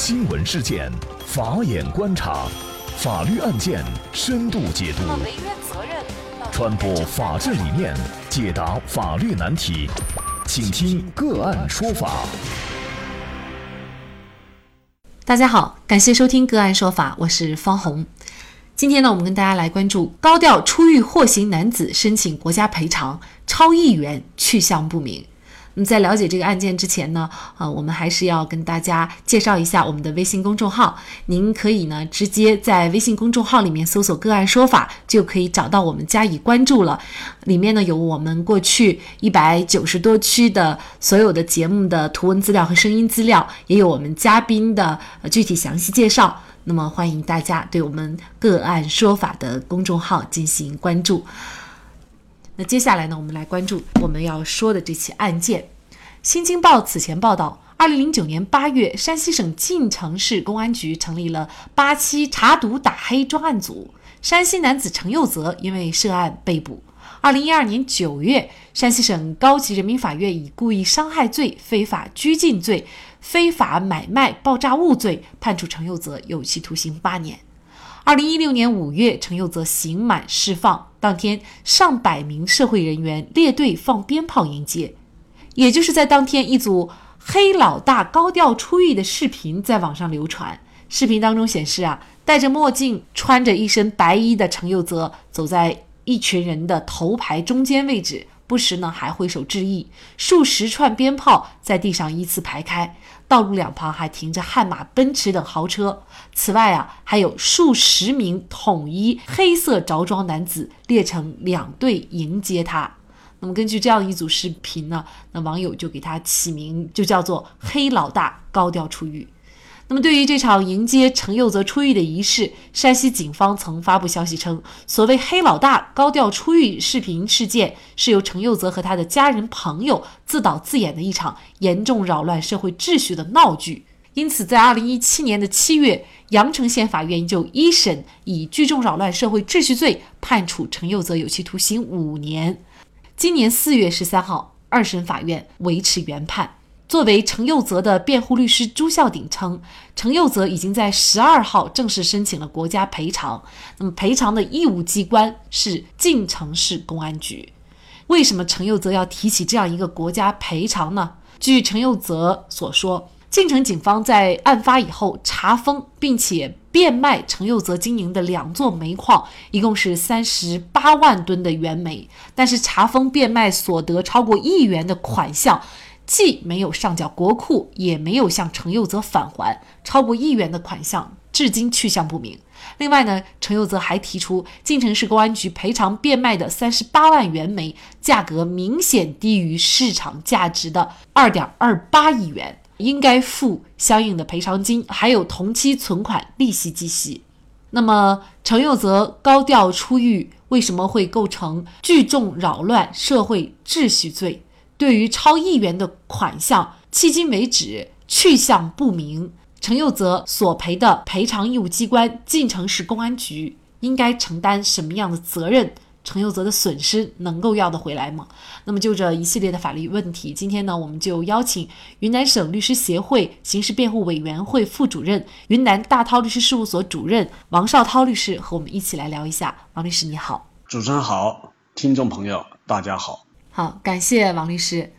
新闻事件，法眼观察，法律案件深度解读，传播法治理念，解答法律难题，请听个案说法。大家好，感谢收听个案说法，我是方红。今天呢，我们跟大家来关注高调出狱获刑男子申请国家赔偿超亿元，去向不明。那么在了解这个案件之前呢，呃，我们还是要跟大家介绍一下我们的微信公众号。您可以呢直接在微信公众号里面搜索“个案说法”，就可以找到我们加以关注了。里面呢有我们过去一百九十多期的所有的节目的图文资料和声音资料，也有我们嘉宾的具体详细介绍。那么欢迎大家对我们“个案说法”的公众号进行关注。那接下来呢，我们来关注我们要说的这起案件。《新京报》此前报道，二零零九年八月，山西省晋城市公安局成立了八七查毒打黑专案组，山西男子程又泽因为涉案被捕。二零一二年九月，山西省高级人民法院以故意伤害罪、非法拘禁罪、非法买卖爆炸物罪判处程又泽有期徒刑八年。二零一六年五月，程又泽刑满释放当天，上百名社会人员列队放鞭炮迎接。也就是在当天，一组黑老大高调出狱的视频在网上流传。视频当中显示啊，戴着墨镜、穿着一身白衣的程又泽走在一群人的头排中间位置。不时呢还挥手致意，数十串鞭炮在地上依次排开，道路两旁还停着悍马、奔驰等豪车。此外啊，还有数十名统一黑色着装男子列成两队迎接他。那么根据这样一组视频呢，那网友就给他起名，就叫做“黑老大高调出狱”。那么，对于这场迎接程又泽出狱的仪式，山西警方曾发布消息称，所谓“黑老大”高调出狱视频事件，是由程又泽和他的家人朋友自导自演的一场严重扰乱社会秩序的闹剧。因此，在二零一七年的七月，阳城县法院就一审以聚众扰乱社会秩序罪判处程又泽有期徒刑五年。今年四月十三号，二审法院维持原判。作为程又泽的辩护律师朱孝鼎称，程又泽已经在十二号正式申请了国家赔偿。那么赔偿的义务机关是晋城市公安局。为什么程又泽要提起这样一个国家赔偿呢？据程又泽所说，晋城警方在案发以后查封并且变卖程又泽经营的两座煤矿，一共是三十八万吨的原煤，但是查封变卖所得超过亿元的款项。既没有上缴国库，也没有向程又泽返还超过亿元的款项，至今去向不明。另外呢，程又泽还提出，晋城市公安局赔偿变卖的三十八万元煤价格明显低于市场价值的二点二八亿元，应该付相应的赔偿金，还有同期存款利息计息。那么，程又泽高调出狱，为什么会构成聚众扰乱社会秩序罪？对于超亿元的款项，迄今为止去向不明。程又泽所赔的赔偿义务机关晋城市公安局应该承担什么样的责任？程又泽的损失能够要得回来吗？那么就这一系列的法律问题，今天呢，我们就邀请云南省律师协会刑事辩护委员会副主任、云南大韬律师事务所主任王绍涛律师和我们一起来聊一下。王律师你好，主持人好，听众朋友大家好。好，感谢王律师。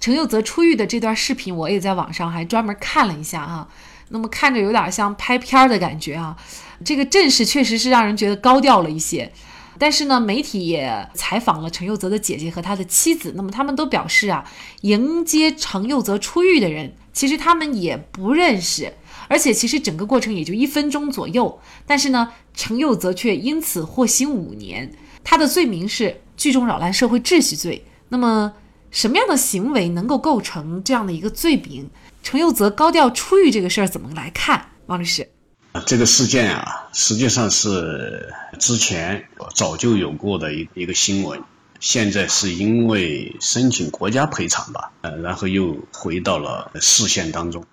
程又泽出狱的这段视频，我也在网上还专门看了一下啊。那么看着有点像拍片儿的感觉啊。这个阵势确实是让人觉得高调了一些。但是呢，媒体也采访了程又泽的姐姐和他的妻子，那么他们都表示啊，迎接程又泽出狱的人，其实他们也不认识，而且其实整个过程也就一分钟左右。但是呢，程又泽却因此获刑五年，他的罪名是聚众扰乱社会秩序罪。那么，什么样的行为能够构成这样的一个罪名？程又泽高调出狱这个事儿怎么来看？王律师，这个事件啊，实际上是之前早就有过的一一个新闻，现在是因为申请国家赔偿吧，呃，然后又回到了视线当中。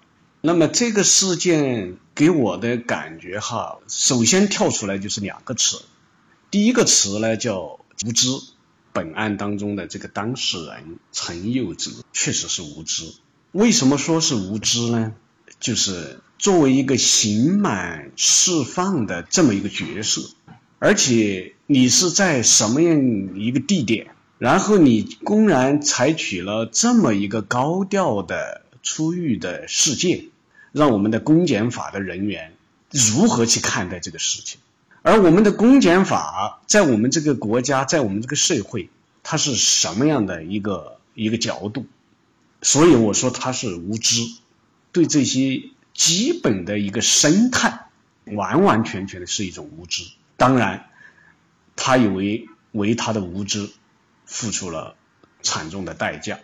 那么这个事件给我的感觉哈，首先跳出来就是两个词，第一个词呢叫无知。本案当中的这个当事人陈佑泽确实是无知。为什么说是无知呢？就是作为一个刑满释放的这么一个角色，而且你是在什么样一个地点，然后你公然采取了这么一个高调的出狱的事件，让我们的公检法的人员如何去看待这个事情？而我们的公检法在我们这个国家，在我们这个社会，它是什么样的一个一个角度？所以我说他是无知，对这些基本的一个生态，完完全全的是一种无知。当然，他以为为他的无知付出了惨重的代价。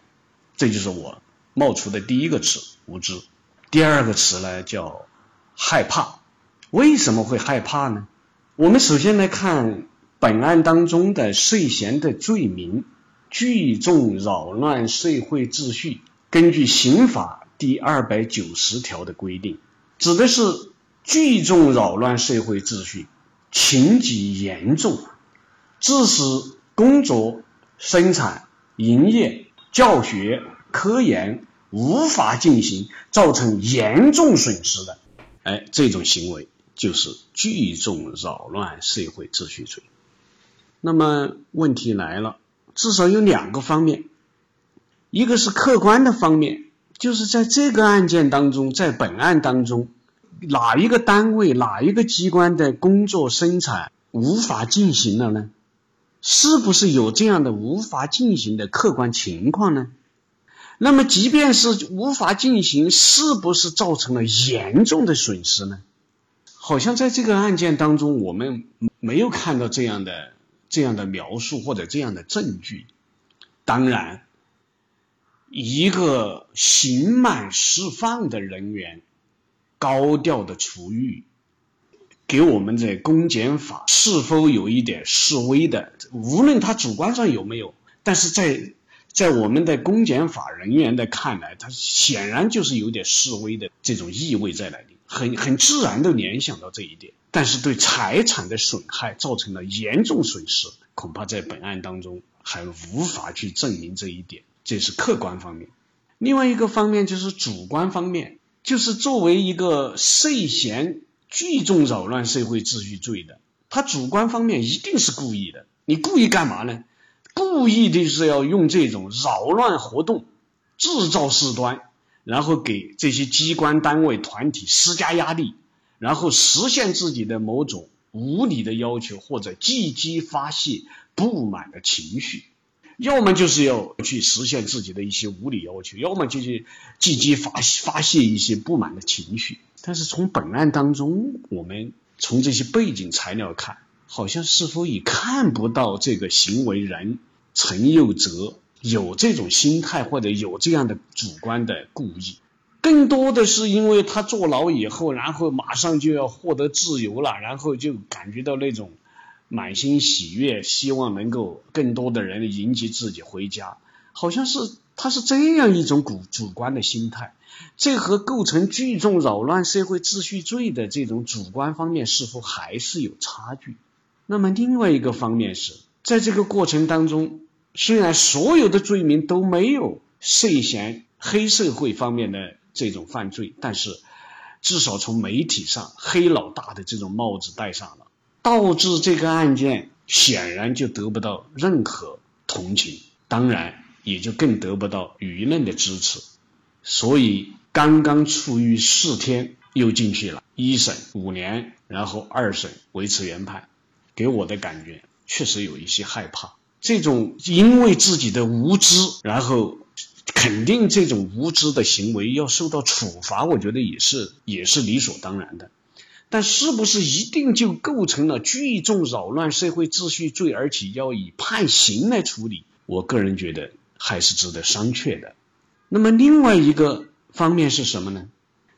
这就是我冒出的第一个词——无知。第二个词呢，叫害怕。为什么会害怕呢？我们首先来看本案当中的涉嫌的罪名：聚众扰乱社会秩序。根据刑法第二百九十条的规定，指的是聚众扰乱社会秩序，情节严重，致使工作、生产、营业、教学、科研无法进行，造成严重损失的，哎，这种行为就是聚众扰乱社会秩序罪。那么问题来了，至少有两个方面。一个是客观的方面，就是在这个案件当中，在本案当中，哪一个单位、哪一个机关的工作生产无法进行了呢？是不是有这样的无法进行的客观情况呢？那么，即便是无法进行，是不是造成了严重的损失呢？好像在这个案件当中，我们没有看到这样的这样的描述或者这样的证据。当然。一个刑满释放的人员高调的出狱，给我们的公检法是否有一点示威的？无论他主观上有没有，但是在在我们的公检法人员的看来，他显然就是有点示威的这种意味在那里，很很自然的联想到这一点。但是对财产的损害造成了严重损失，恐怕在本案当中还无法去证明这一点。这是客观方面，另外一个方面就是主观方面，就是作为一个涉嫌聚众扰乱社会秩序罪的，他主观方面一定是故意的。你故意干嘛呢？故意的是要用这种扰乱活动，制造事端，然后给这些机关单位团体施加压力，然后实现自己的某种无理的要求，或者积极发泄不满的情绪。要么就是要去实现自己的一些无理要求，要么就是积极发发泄一些不满的情绪。但是从本案当中，我们从这些背景材料看，好像似乎也看不到这个行为人陈佑哲有这种心态或者有这样的主观的故意，更多的是因为他坐牢以后，然后马上就要获得自由了，然后就感觉到那种。满心喜悦，希望能够更多的人迎接自己回家，好像是他是这样一种主主观的心态，这和构成聚众扰乱社会秩序罪的这种主观方面似乎还是有差距？那么另外一个方面是在这个过程当中，虽然所有的罪名都没有涉嫌黑社会方面的这种犯罪，但是至少从媒体上黑老大的这种帽子戴上了。导致这个案件显然就得不到任何同情，当然也就更得不到舆论的支持。所以刚刚出狱四天又进去了，一审五年，然后二审维持原判，给我的感觉确实有一些害怕。这种因为自己的无知，然后肯定这种无知的行为要受到处罚，我觉得也是也是理所当然的。但是不是一定就构成了聚众扰乱社会秩序罪，而且要以判刑来处理？我个人觉得还是值得商榷的。那么另外一个方面是什么呢？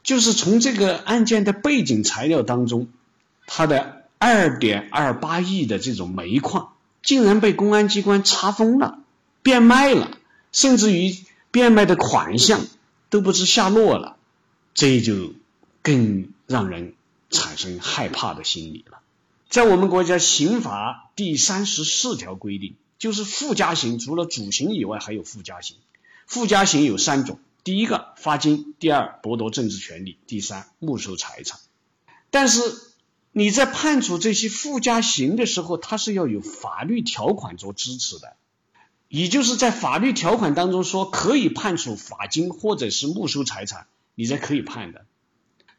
就是从这个案件的背景材料当中，他的二点二八亿的这种煤矿竟然被公安机关查封了、变卖了，甚至于变卖的款项都不知下落了，这就更让人。产生害怕的心理了。在我们国家刑法第三十四条规定，就是附加刑除了主刑以外，还有附加刑。附加刑有三种：第一个罚金，第二剥夺政治权利，第三没收财产。但是你在判处这些附加刑的时候，它是要有法律条款做支持的，也就是在法律条款当中说可以判处罚金或者是没收财产，你才可以判的。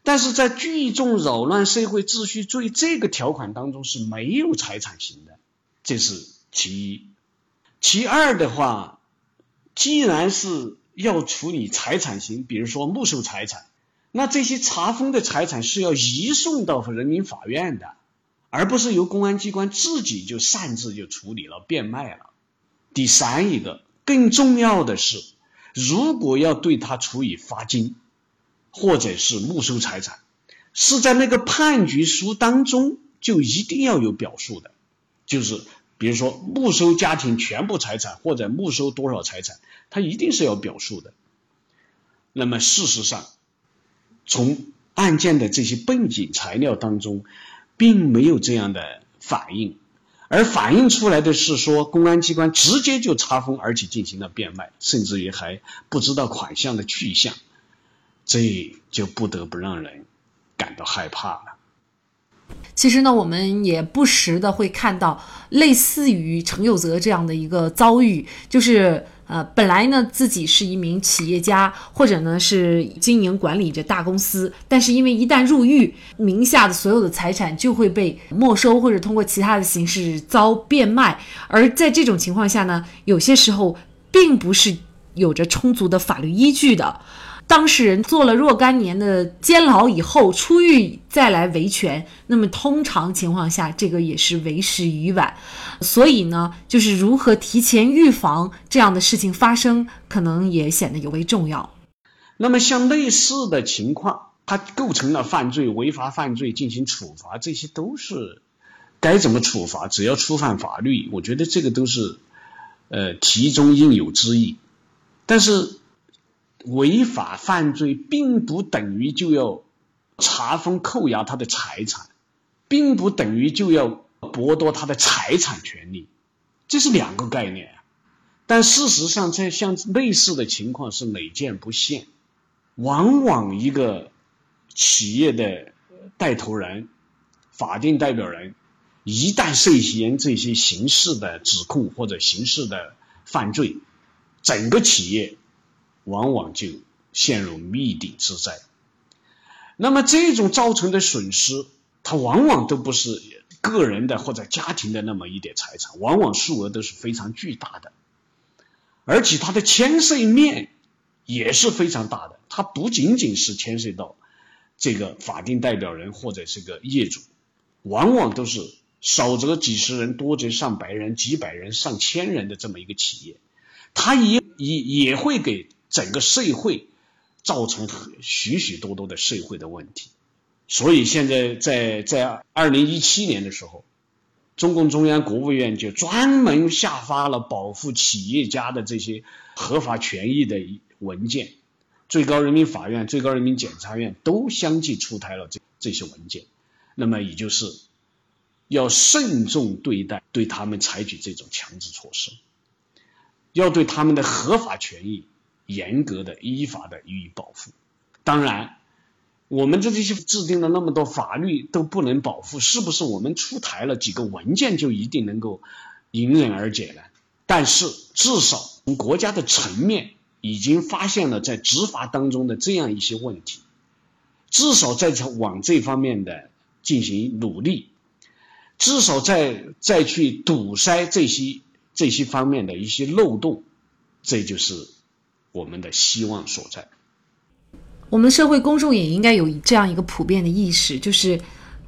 但是在聚众扰乱社会秩序罪这个条款当中是没有财产刑的，这是其一。其二的话，既然是要处理财产刑，比如说没收财产，那这些查封的财产是要移送到人民法院的，而不是由公安机关自己就擅自就处理了、变卖了。第三一个，更重要的是，如果要对他处以罚金。或者是没收财产，是在那个判决书当中就一定要有表述的，就是比如说没收家庭全部财产或者没收多少财产，它一定是要表述的。那么事实上，从案件的这些背景材料当中，并没有这样的反映，而反映出来的是说，公安机关直接就查封，而且进行了变卖，甚至于还不知道款项的去向。这就不得不让人感到害怕了。其实呢，我们也不时的会看到类似于程有泽这样的一个遭遇，就是呃，本来呢自己是一名企业家，或者呢是经营管理着大公司，但是因为一旦入狱，名下的所有的财产就会被没收，或者通过其他的形式遭变卖。而在这种情况下呢，有些时候并不是有着充足的法律依据的。当事人坐了若干年的监牢以后出狱再来维权，那么通常情况下这个也是为时已晚。所以呢，就是如何提前预防这样的事情发生，可能也显得尤为重要。那么像类似的情况，它构成了犯罪、违法犯罪进行处罚，这些都是该怎么处罚？只要触犯法律，我觉得这个都是呃题中应有之义。但是。违法犯罪并不等于就要查封扣押他的财产，并不等于就要剥夺他的财产权利，这是两个概念。但事实上，在像类似的情况是屡见不鲜。往往一个企业的带头人、法定代表人，一旦涉嫌这些刑事的指控或者刑事的犯罪，整个企业。往往就陷入灭顶之灾。那么这种造成的损失，它往往都不是个人的或者家庭的那么一点财产，往往数额都是非常巨大的，而且它的牵涉面也是非常大的。它不仅仅是牵涉到这个法定代表人或者这个业主，往往都是少则几十人，多则上百人、几百人、上千人的这么一个企业，它也也也会给。整个社会造成许许多多的社会的问题，所以现在在在二零一七年的时候，中共中央、国务院就专门下发了保护企业家的这些合法权益的文件，最高人民法院、最高人民检察院都相继出台了这这些文件，那么也就是要慎重对待，对他们采取这种强制措施，要对他们的合法权益。严格的依法的予以保护。当然，我们的这些制定了那么多法律都不能保护，是不是我们出台了几个文件就一定能够迎刃而解呢？但是至少从国家的层面已经发现了在执法当中的这样一些问题，至少在往这方面的进行努力，至少在再去堵塞这些这些方面的一些漏洞，这就是。我们的希望所在。我们社会公众也应该有这样一个普遍的意识，就是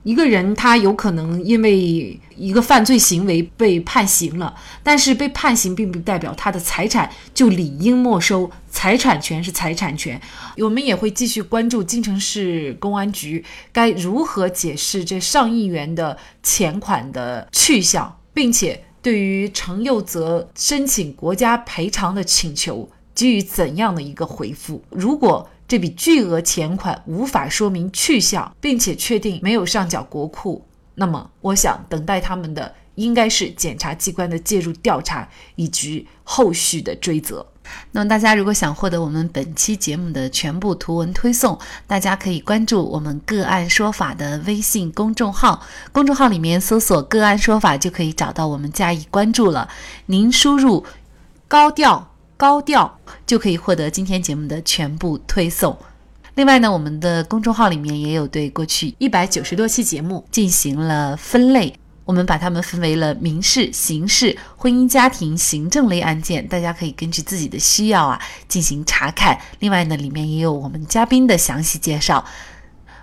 一个人他有可能因为一个犯罪行为被判刑了，但是被判刑并不代表他的财产就理应没收，财产权是财产权。我们也会继续关注京城市公安局该如何解释这上亿元的钱款的去向，并且对于程又泽申请国家赔偿的请求。给予怎样的一个回复？如果这笔巨额钱款无法说明去向，并且确定没有上缴国库，那么我想等待他们的应该是检察机关的介入调查以及后续的追责。那么大家如果想获得我们本期节目的全部图文推送，大家可以关注我们“个案说法”的微信公众号，公众号里面搜索“个案说法”就可以找到我们加以关注了。您输入“高调高调”就可以获得今天节目的全部推送。另外呢，我们的公众号里面也有对过去一百九十多期节目进行了分类。我们把它们分为了民事、刑事、婚姻家庭、行政类案件，大家可以根据自己的需要啊进行查看。另外呢，里面也有我们嘉宾的详细介绍。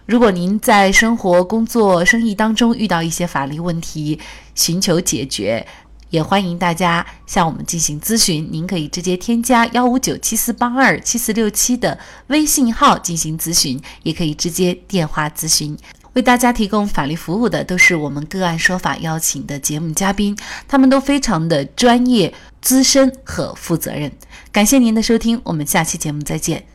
如果您在生活、工作、生意当中遇到一些法律问题，寻求解决，也欢迎大家向我们进行咨询。您可以直接添加幺五九七四八二七四六七的微信号进行咨询，也可以直接电话咨询。为大家提供法律服务的都是我们个案说法邀请的节目嘉宾，他们都非常的专业、资深和负责任。感谢您的收听，我们下期节目再见。